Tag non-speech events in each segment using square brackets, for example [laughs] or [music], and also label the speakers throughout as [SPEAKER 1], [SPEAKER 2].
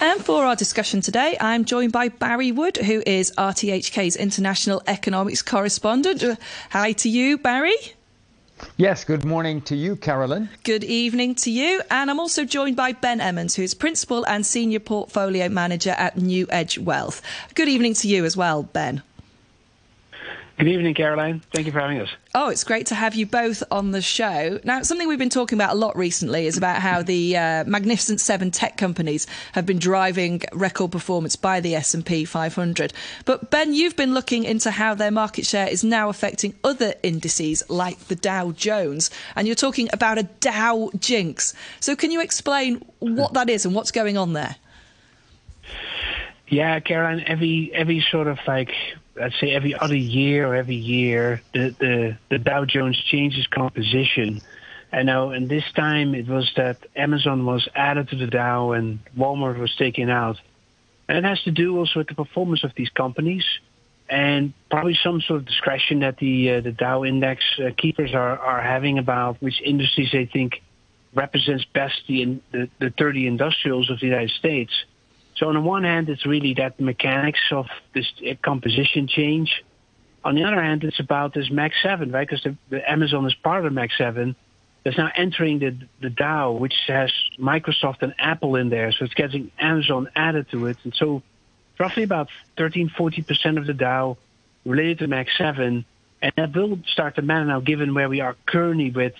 [SPEAKER 1] And for our discussion today, I'm joined by Barry Wood, who is RTHK's international economics correspondent. Hi to you, Barry.
[SPEAKER 2] Yes, good morning to you, Carolyn.
[SPEAKER 1] Good evening to you. And I'm also joined by Ben Emons, who's Principal and Senior Portfolio Manager at NewEdge Wealth. Good evening to you as well, Ben.
[SPEAKER 3] Good evening, Caroline. Thank you for having us.
[SPEAKER 1] Oh, it's great to have you both on the show. Now, something we've been talking about a lot recently is about how the uh, Magnificent Seven tech companies have been driving record performance by the S&P 500. But Ben, you've been looking into how their market share is now affecting other indices like the Dow Jones, and you're talking about a Dow jinx. So, can you explain what that is and what's going on there?
[SPEAKER 3] Yeah, Caroline. Every every sort of like let's say every other year or every year, the the, the Dow Jones changes composition. And now, and this time it was that Amazon was added to the Dow and Walmart was taken out. And it has to do also with the performance of these companies and probably some sort of discretion that the uh, the Dow index uh, keepers are, are having about which industries they think represents best the, the, the 30 industrials of the United States. So on the one hand, it's really that mechanics of this uh, composition change. On the other hand, it's about this Mag 7, right? Because the, the Amazon is part of Mag 7 that's now entering the, the Dow, which has Microsoft and Apple in there. So it's getting Amazon added to it. And so roughly about 13, 40% of the Dow related to Mag 7. And that will start to matter now, given where we are currently with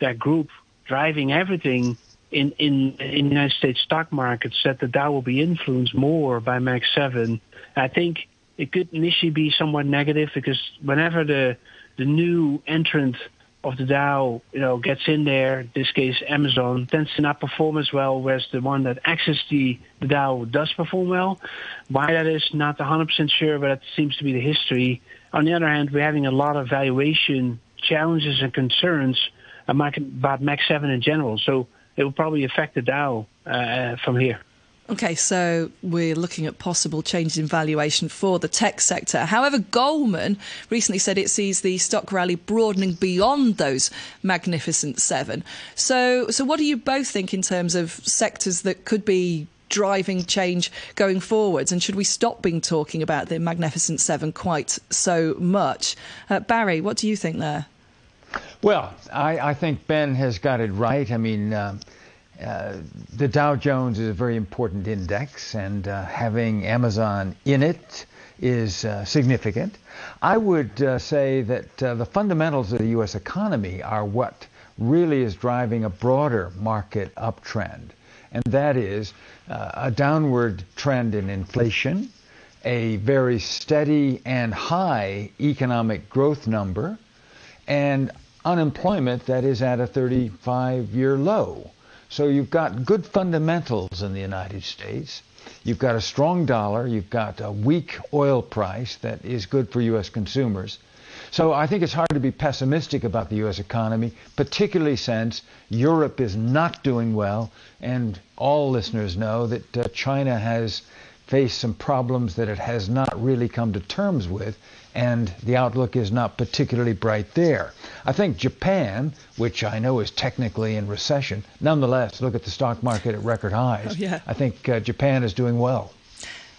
[SPEAKER 3] that group driving everything in, in, in the United States stock markets that the Dow will be influenced more by Mag 7. I think it could initially be somewhat negative because whenever the the new entrant of the Dow, you know, gets in there, in this case Amazon, tends to not perform as well, whereas the one that accesses the, the Dow does perform well. Why that is, not 100% sure, but that seems to be the history. On the other hand, we're having a lot of valuation challenges and concerns about Mag 7 in general. So it will probably affect the Dow uh, from here.
[SPEAKER 1] Okay, so we're looking at possible changes in valuation for the tech sector. However, Goldman recently said it sees the stock rally broadening beyond those magnificent seven. So, so what do you both think in terms of sectors that could be driving change going forwards? And should we stop being talking about the magnificent seven quite so much? Uh, Barry, what do you think there?
[SPEAKER 2] Well, I, I think Ben has got it right. I mean. Uh, uh, the Dow Jones is a very important index, and uh, having Amazon in it is uh, significant. I would uh, say that uh, the fundamentals of the U.S. economy are what really is driving a broader market uptrend, and that is a downward trend in inflation, a very steady and high economic growth number, and unemployment that is at a 35 year low. So you've got good fundamentals in the United States. You've got a strong dollar. You've got a weak oil price that is good for U.S. consumers. So I think it's hard to be pessimistic about the U.S. economy, particularly since Europe is not doing well, and all listeners know that uh, China has faced some problems that it has not really come to terms with, and the outlook is not particularly bright there. I think Japan, which I know is technically in recession, nonetheless, look at the stock market at record highs.
[SPEAKER 1] Oh, yeah.
[SPEAKER 2] I think uh, Japan is doing well.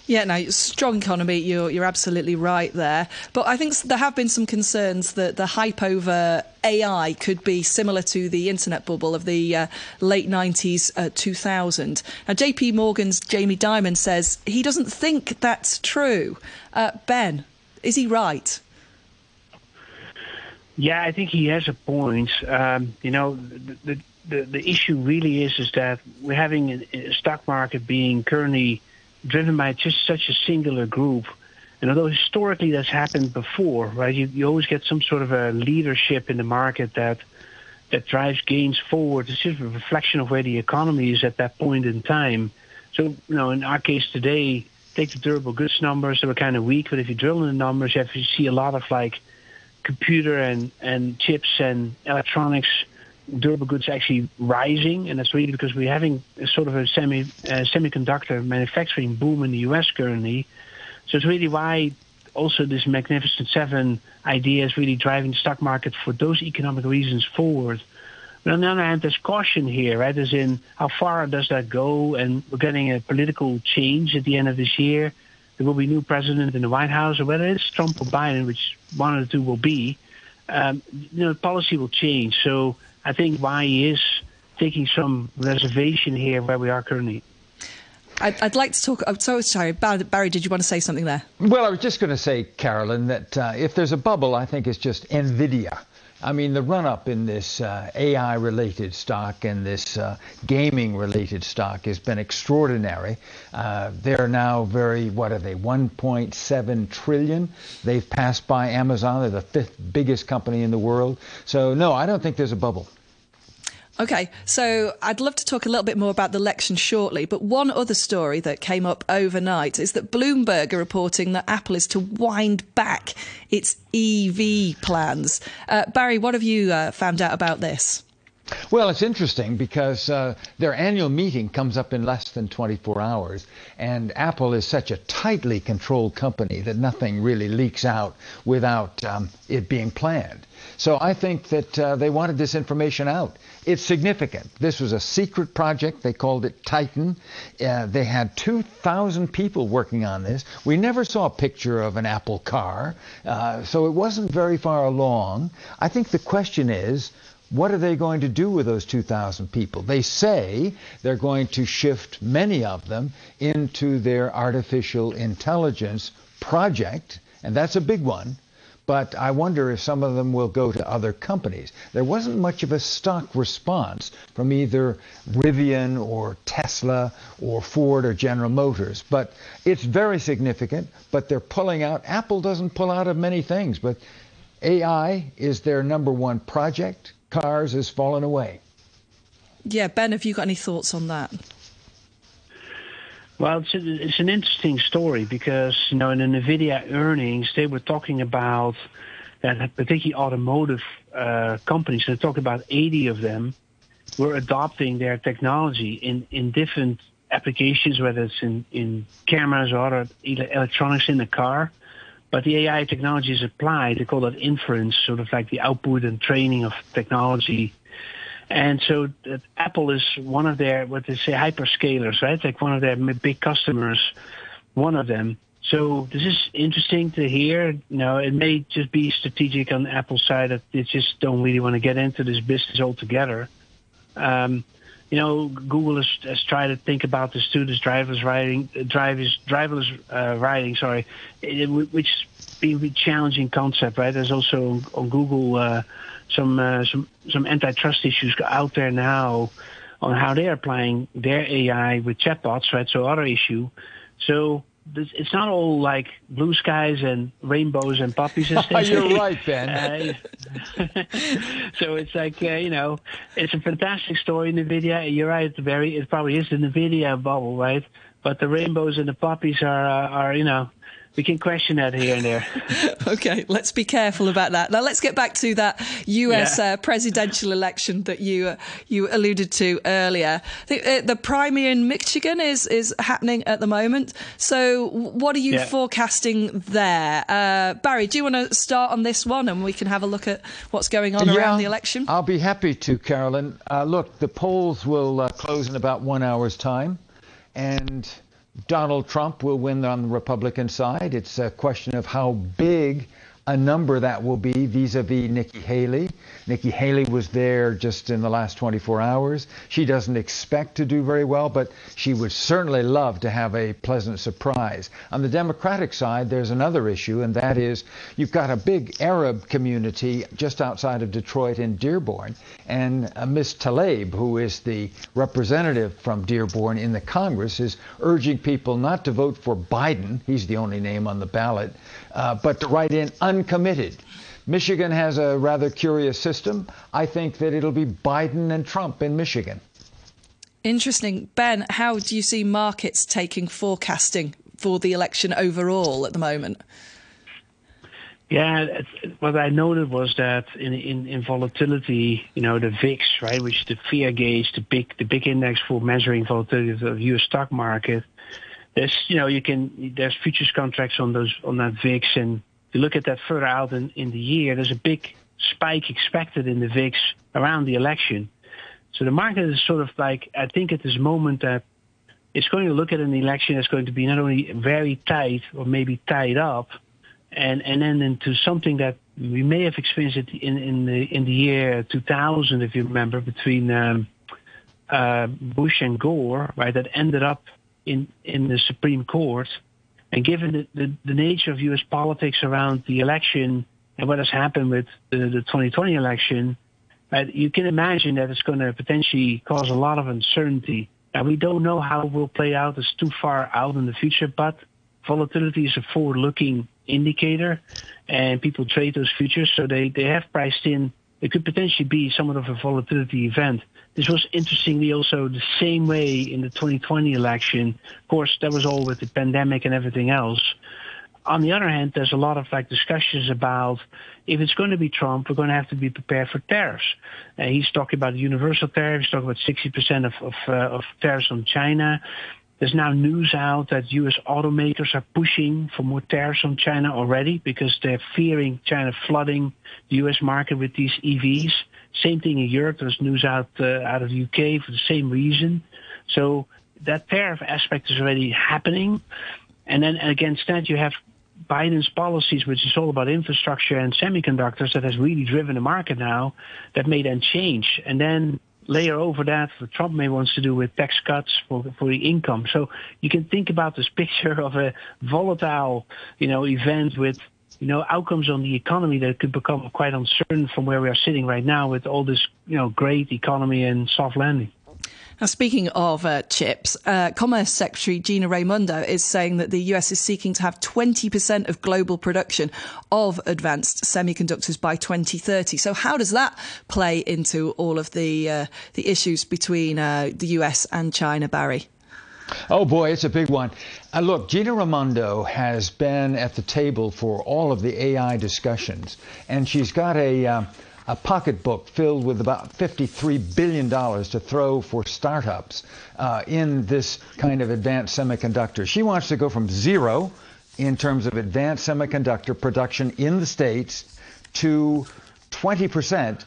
[SPEAKER 1] Yeah, no, strong economy. You're you're absolutely right there. But I think there have been some concerns that the hype over AI could be similar to the internet bubble of the uh, late 90s, uh, 2000. Now, J.P. Morgan's Jamie Dimon says he doesn't think that's true. Uh, ben, is he right?
[SPEAKER 3] Yeah, I think he has a point. Um, you know, the, the the issue really is is that we're having a stock market being currently driven by just such a singular group. And although historically that's happened before, right, you, you always get some sort of a leadership in the market that that drives gains forward. It's just a reflection of where the economy is at that point in time. So, you know, in our case today, take the durable goods numbers, they were kind of weak, but if you drill in the numbers, you, have, see a lot of like computer and, and chips and electronics durable goods actually rising, and that's really because we're having a sort of a semi uh, semiconductor manufacturing boom in the U.S. currently. So it's really why also this Magnificent Seven idea is really driving the stock market for those economic reasons forward. But on the other hand, there's caution here, right? As in, how far does that go? And we're getting a political change at the end of this year. There will be new president in the White House, or whether it's Trump or Biden, which one of the two will be. Um, you know, policy will change. So I think why he is taking some reservation here where we are currently.
[SPEAKER 1] I'd, I'd, like to talk. I'm so sorry, Barry. Did you want to say something there?
[SPEAKER 2] Well, I was just going to say, Carolyn, that uh, if there's a bubble, I think it's just Nvidia. I mean, the run up in this uh, AI related stock and this uh, gaming related stock has been extraordinary. Uh, they're now very, what are they, 1.7 trillion? They've passed by Amazon. They're the fifth biggest company in the world. So, no, I don't think there's a bubble.
[SPEAKER 1] Okay, so I'd love to talk a little bit more about the election shortly, but one other story that came up overnight is that Bloomberg are reporting that Apple is to wind back its EV plans. Uh, Barry, what have you uh, found out about this?
[SPEAKER 2] Well, it's interesting because uh, their annual meeting comes up in less than 24 hours, and Apple is such a tightly controlled company that nothing really leaks out without um, it being planned. So I think that uh, they wanted this information out. It's significant. This was a secret project. They called it Titan. Uh, they had 2,000 people working on this. We never saw a picture of an Apple car, uh, so it wasn't very far along. I think the question is, what are they going to do with those 2,000 people? They say they're going to shift many of them into their artificial intelligence project, and that's a big one but I wonder if some of them will go to other companies. There wasn't much of a stock response from either Rivian or Tesla or Ford or General Motors, but it's very significant. But they're pulling out. Apple doesn't pull out of many things, but AI is their number one project. Cars has fallen away.
[SPEAKER 1] Yeah, Ben, have you got any thoughts on that?
[SPEAKER 3] Well, it's, a, it's an interesting story because you know in the Nvidia earnings they were talking about that particularly automotive uh, companies. They talked about 80 of them were adopting their technology in in different applications, whether it's in in cameras or other electronics in the car. But the AI technology is applied. They call that inference, sort of like the output and training of technology and so Apple is one of their, what they say, hyperscalers, right? Like one of their big customers, one of them. So this is interesting to hear. You know, it may just be strategic on Apple's side that they just don't really want to get into this business altogether. Um, you know, Google has, has, tried to think about the students driverless riding, driverless driverless uh, riding, sorry, it, which being a challenging concept, right? There's also on Google uh, some uh, some some antitrust issues out there now on how they're applying their AI with chatbots, right? So other issue. So it's not all like blue skies and rainbows and puppies and [laughs] stuff.
[SPEAKER 2] You're right, Ben. [laughs] Uh, [laughs]
[SPEAKER 3] so it's like uh, you know, it's a fantastic story in NVIDIA. You're right, Barry. It probably is the NVIDIA bubble, right? But the rainbows and the puppies are uh, are you know we can question that here and there. [laughs]
[SPEAKER 1] okay, let's be careful about that. Now let's get back to that U.S. Yeah. Uh, presidential election that you uh, you alluded to earlier. The, uh, the primary in Michigan is is happening at the moment. So what are you yeah. forecasting there, uh, Barry? Do you want to start on this one, and we can have a look at what's going on
[SPEAKER 2] yeah,
[SPEAKER 1] around the election?
[SPEAKER 2] I'll be happy to, Carolyn. Uh, look, the polls will uh, close in about one hour's time, and Donald Trump will win on the Republican side. It's a question of how big a number that will be vis-a-vis Nikki Haley. Nikki Haley was there just in the last 24 hours. She doesn't expect to do very well, but she would certainly love to have a pleasant surprise. On the Democratic side, there's another issue, and that is you've got a big Arab community just outside of Detroit in Dearborn, and uh, Ms. Tlaib, who is the representative from Dearborn in the Congress, is urging people not to vote for Biden. He's the only name on the ballot, uh, but to write in uncommitted. Michigan has a rather curious system. I think that it'll be Biden and Trump in Michigan.
[SPEAKER 1] Interesting. Ben, how do you see markets taking forecasting for the election overall at the moment?
[SPEAKER 3] Yeah, what I noted was that in, in, in volatility, you know, the VIX, right, which is the fear gauge, the big the big index for measuring volatility of the U.S. stock market, there's you know you can there's futures contracts on those on that VIX, and you look at that further out in, in the year, there's a big spike expected in the VIX around the election. So the market is sort of like, I think at this moment that it's going to look at an election that's going to be not only very tight or maybe tied up, and, and then into something that we may have experienced in, in the in the year 2000, if you remember, between um, uh, Bush and Gore, right? That ended up in in the Supreme Court, and given the, the, the nature of U.S. politics around the election and what has happened with the, the 2020 election, you can imagine that it's going to potentially cause a lot of uncertainty. And we don't know how it will play out. It's too far out in the future, but volatility is a forward-looking indicator, and people trade those futures, so they, they have priced in. It could potentially be somewhat of a volatility event. This was interestingly also the same way in the 2020 election. Of course, that was all with the pandemic and everything else. On the other hand, there's a lot of like discussions about if it's going to be Trump, we're going to have to be prepared for tariffs. Uh, he's talking about universal tariffs. Talking about 60% of of, uh, of tariffs on China. There's now news out that U.S. automakers are pushing for more tariffs on China already because they're fearing China flooding the U.S. market with these EVs. Same thing in Europe. There's news out uh, out of the UK for the same reason. So that tariff aspect is already happening. And then against that, you have Biden's policies, which is all about infrastructure and semiconductors, that has really driven the market now, that may then change. And then layer over that what Trump may wants to do with tax cuts for for the income. So you can think about this [laughs] picture of a volatile, you know, event with you know outcomes on the economy that could become quite uncertain from where we are sitting right now with all this you know great economy and soft landing.
[SPEAKER 1] Now, speaking of uh, chips, uh, Commerce Secretary Gina Raimondo is saying that the US is seeking to have 20% of global production of advanced semiconductors by 2030. So, how does that play into all of the uh, the issues between uh, the US and China, Barry?
[SPEAKER 2] Oh boy, it's a big one. Uh, look, Gina Raimondo has been at the table for all of the AI discussions, and she's got a uh, a pocketbook filled with about $53 billion to throw for startups uh, in this kind of advanced semiconductor. She wants to go from zero in terms of advanced semiconductor production in the States to 20%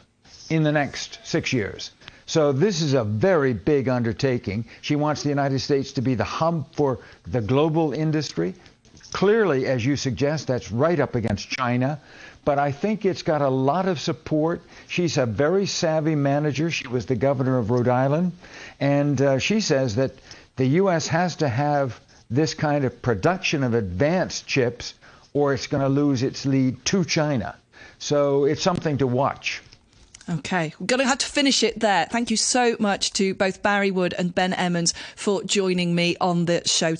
[SPEAKER 2] in the next six years. So this is a very big undertaking. She wants the United States to be the hub for the global industry. Clearly, as you suggest, that's right up against China but I think it's got a lot of support. She's a very savvy manager. She was the governor of Rhode Island. And uh, she says that the U.S. has to have this kind of production of advanced chips or it's going to lose its lead to China. So it's something to watch.
[SPEAKER 1] Okay, we're going to have to finish it there. Thank you so much to both Barry Wood and Ben Emons for joining me on the show.